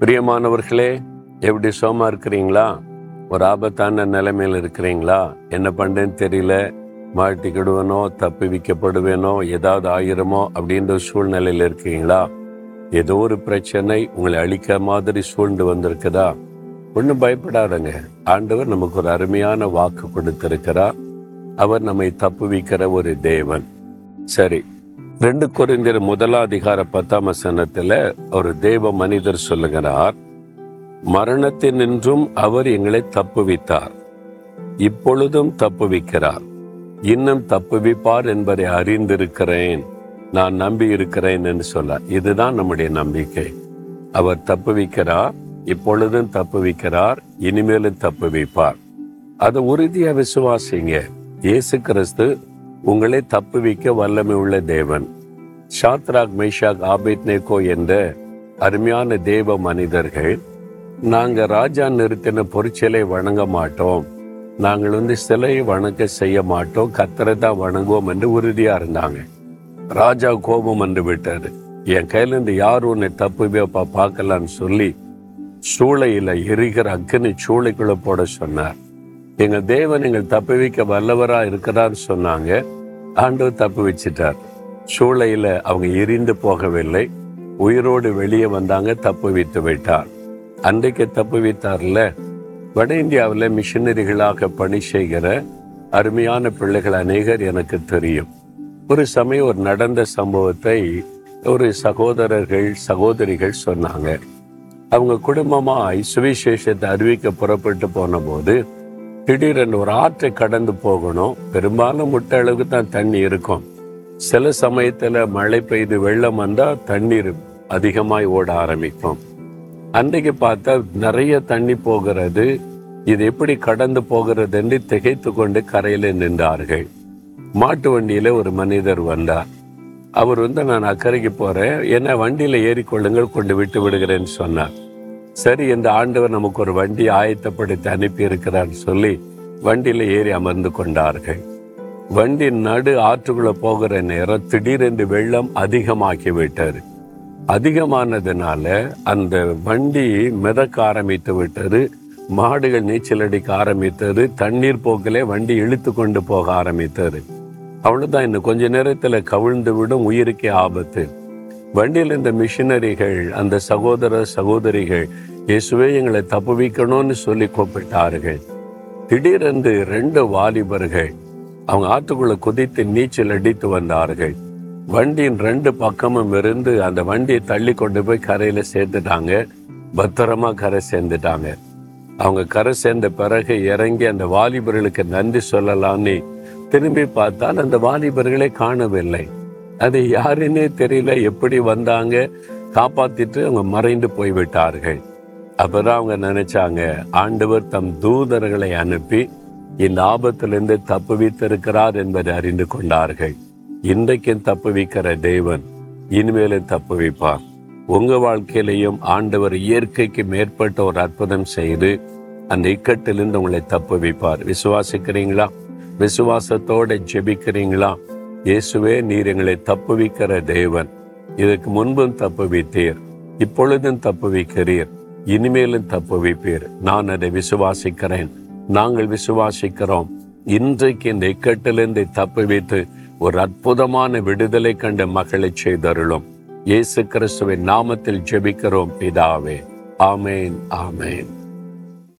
பிரியமானவர்களே எப்படி சோமா இருக்கிறீங்களா? ஒரு ஆபத்தான நிலைமையில் இருக்கிறீங்களா? என்ன பண்ணுறேன்னு தெரியல. மாட்டிக்கிடுவேனோ தப்பி விற்கப்படுவேனோ ஏதாவது ஆயிரமோ அப்படின்ற சூழ்நிலையில் இருக்கீங்களா? ஏதோ ஒரு பிரச்சனை உங்களை அழிக்க மாதிரி சூழ்ந்து வந்திருக்குதா? ஒன்றும் பயப்படாதங்க. ஆண்டவர் நமக்கு ஒரு அருமையான வாக்கு கொடுத்திருக்கிறார். அவர் நம்மை தப்புவிக்கிற ஒரு தேவன். சரி ரெண்டு குறைந்தர் முதலாதிகார பத்தாம் வசனத்துல ஒரு தேவ மனிதர் சொல்லுகிறார் மரணத்தினின்றும் அவர் எங்களை தப்புவித்தார். இப்பொழுதும் தப்புவிக்கிறார். இன்னும் தப்புவிப்பார் என்பதை அறிந்திருக்கிறேன். நான் நம்பி இருக்கிறேன் என்று சொல்ல இதுதான் நம்முடைய நம்பிக்கை. அவர் தப்புவிக்கிறார் இப்பொழுதும் தப்புவிக்கிறார் இனிமேலும் தப்புவிப்பார். அதை உறுதியா விசுவாசிங்க. இயேசு கிறிஸ்து உங்களை தப்புவிக்க வல்லமை உள்ள தேவன். ஷாத்ராக் ஆபேத் நேகோ என்ற அருமையான தேவ மனிதர்கள் நாங்கள் ராஜா நிறுத்தின பொறிச்சலை வணங்க மாட்டோம். நாங்கள் வந்து சிலையை வணக்க செய்ய மாட்டோம். கத்தரை தான் வணங்குவோம் என்று உறுதியாக இருந்தாங்க. ராஜா கோபம் வந்து விட்டாரு என் கையிலேருந்து யார் உன்னை தப்பு வைப்பா பார்க்கலான்னு சொல்லி சூளையில் எரிகிற அக்னி சூளைக்குள்ளே போட சொன்னார். எங்கள் தேவன் எங்கள் தப்பு வைக்க வல்லவராக இருக்கிறான்னு சொன்னாங்க. ஆண்டவர் தப்பு வச்சிட்டார். சூளையில் அவங்க எரிந்து போகவில்லை. உயிரோடு வெளியே வந்தாங்க தப்பு வைத்து விட்டார். அன்றைக்கு தப்பு வைத்தார்ல? வட இந்தியாவில் மிஷினரிகளாக பணி செய்கிற அருமையான பிள்ளைகள் அநேகர் எனக்கு தெரியும். ஒரு சமயம் ஒரு நடந்த சம்பவத்தை ஒரு சகோதரர்கள் சகோதரிகள் சொன்னாங்க. அவங்க குடும்பமாய் சுவிசேஷத்தை அறிவிக்க புறப்பட்டு போன போது திடீரென்று ஒரு ஆற்றை கடந்து போகணும். பெரும்பாலும் முட்டை அளவுக்கு தான் தண்ணி இருக்கும். சில சமயத்தில் மழை பெய்து வெள்ளம் வந்தால் தண்ணீர் அதிகமாய் ஓட ஆரம்பிக்கும். அன்றைக்கு பார்த்தா நிறைய தண்ணி போகிறது. இது எப்படி கடந்து போகிறது என்று திகைத்து கொண்டு கரையில் நின்றார்கள். மாட்டு வண்டியில ஒரு மனிதர் வந்தார். அவர் வந்து நான் அக்கறைக்கு போறேன். என்ன வண்டியில ஏறிக்கொள்ளுங்கள் கொண்டு விட்டு விடுகிறேன்னு சொன்னார். சரி இந்த ஆண்டவர் நமக்கு ஒரு வண்டி ஆயத்தப்படுத்தி அனுப்பி சொல்லி வண்டியில் ஏறி அமர்ந்து கொண்டார்கள். வண்டி நடு ஆற்றுக்குள்ள போகிற நேரம் திடீரென்று வெள்ளம் அதிகமாக்கி விட்டார் அதிகமானதுனால அந்த வண்டி மிதக்க ஆரம்பித்து விட்டது. மாடுகள் நீச்சல் அடிக்க ஆரம்பித்தது. தண்ணீர் போக்கிலே வண்டி இழுத்து கொண்டு போக ஆரம்பித்தது. அவ்வளவுதான். இன்னும் கொஞ்ச நேரத்தில் கவிழ்ந்து விடும் உயிருக்கே ஆபத்து. வண்டியில் இருந்த மிஷினரிகள் அந்த சகோதர சகோதரிகள் இயேசுவே எங்களை தப்புவிக்கணும்னு சொல்லி கூப்பிட்டார்கள். திடீரென்று ரெண்டு வாலிபர்கள் அவங்க ஆற்றுக்குள்ள குதித்து நீச்சல் அடித்து வந்தார்கள். வண்டியின் ரெண்டு பக்கமும் இருந்து அந்த வண்டியை தள்ளி கொண்டு போய் கரையில சேர்த்துட்டாங்க. பத்திரமா கரை சேர்ந்துட்டாங்க. அவங்க கரை சேர்ந்த பிறகு இறங்கி அந்த வாலிபர்களுக்கு நன்றி சொல்லலாம்னு திரும்பி பார்த்தால் அந்த வாலிபர்களை காணவில்லை. அது யாருன்னே தெரியல எப்படி வந்தாங்க காப்பாத்திட்டு அவங்க மறைந்து போய்விட்டார்கள். அப்பதான் அவங்க நினைச்சாங்க ஆண்டவர் தம் தூதர்களை அனுப்பி இந்த ஆபத்திலிருந்து தப்புவித்திருக்கிறார் என்பதை அறிந்து கொண்டார்கள். இன்றைக்கும் தப்புவிக்கிற தேவன் இனிமேலும் தப்புவிப்பார் உங்க வாழ்க்கையிலையும் ஆண்டவர் இயற்கைக்கு மேற்பட்ட ஒரு அற்புதம் செய்து அந்த இக்கட்டிலிருந்து உங்களை தப்புவிப்பார் விசுவாசிக்கிறீங்களா? விசுவாசத்தோட ஜெபிக்கிறீங்களா? இயேசுவே நீர் எங்களை தப்புவிக்கிற தேவன். இதற்கு முன்பும் தப்புவித்தீர் இப்பொழுதும் தப்புவிக்கிறீர் இனிமேலும் தப்புவிப்பீர். நான் அதை விசுவாசிக்கிறேன். நாங்கள் விசுவாசிக்கிறோம். இன்றைக்கு இந்த இக்கட்டிலிருந்து தப்புவித்து ஒரு அற்புதமான விடுதலை கண்ட மகளை செய்தருளும். இயேசு கிறிஸ்துவின் நாமத்தில் ஜெபிக்கிறோம் பிதாவே. ஆமேன் ஆமேன்.